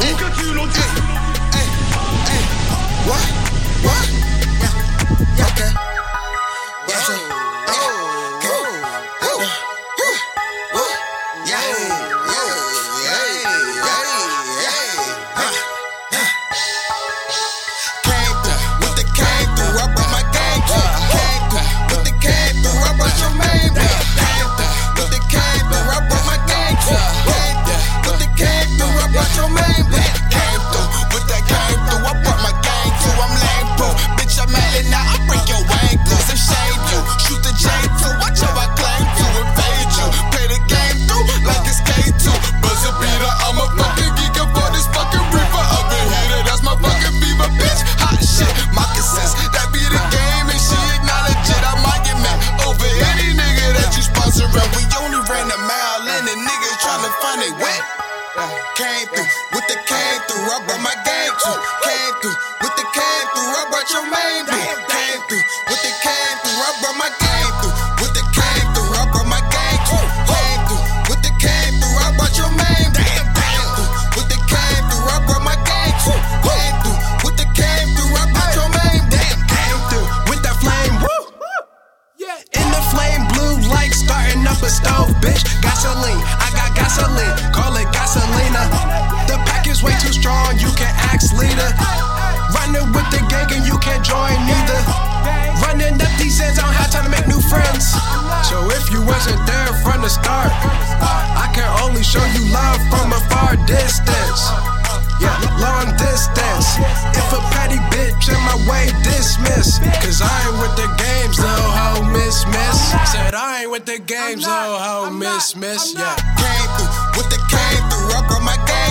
Ou que tu What? niggas tryna find they wet. Came through with the came through, I brought my gang too. Came through with the came through, I gasoline, call it gasolina. The pack is way too strong, you can axe leader. Running with the gang and you can't join neither. Running up these ends, I don't have time to make new friends. So if you wasn't there from the start, I can only show you love from afar. This straight dismiss. Cause I ain't with the games, little ho, miss, miss. Said I ain't with the games, little ho, miss, miss. Yeah. Came through with the came through, up on my game.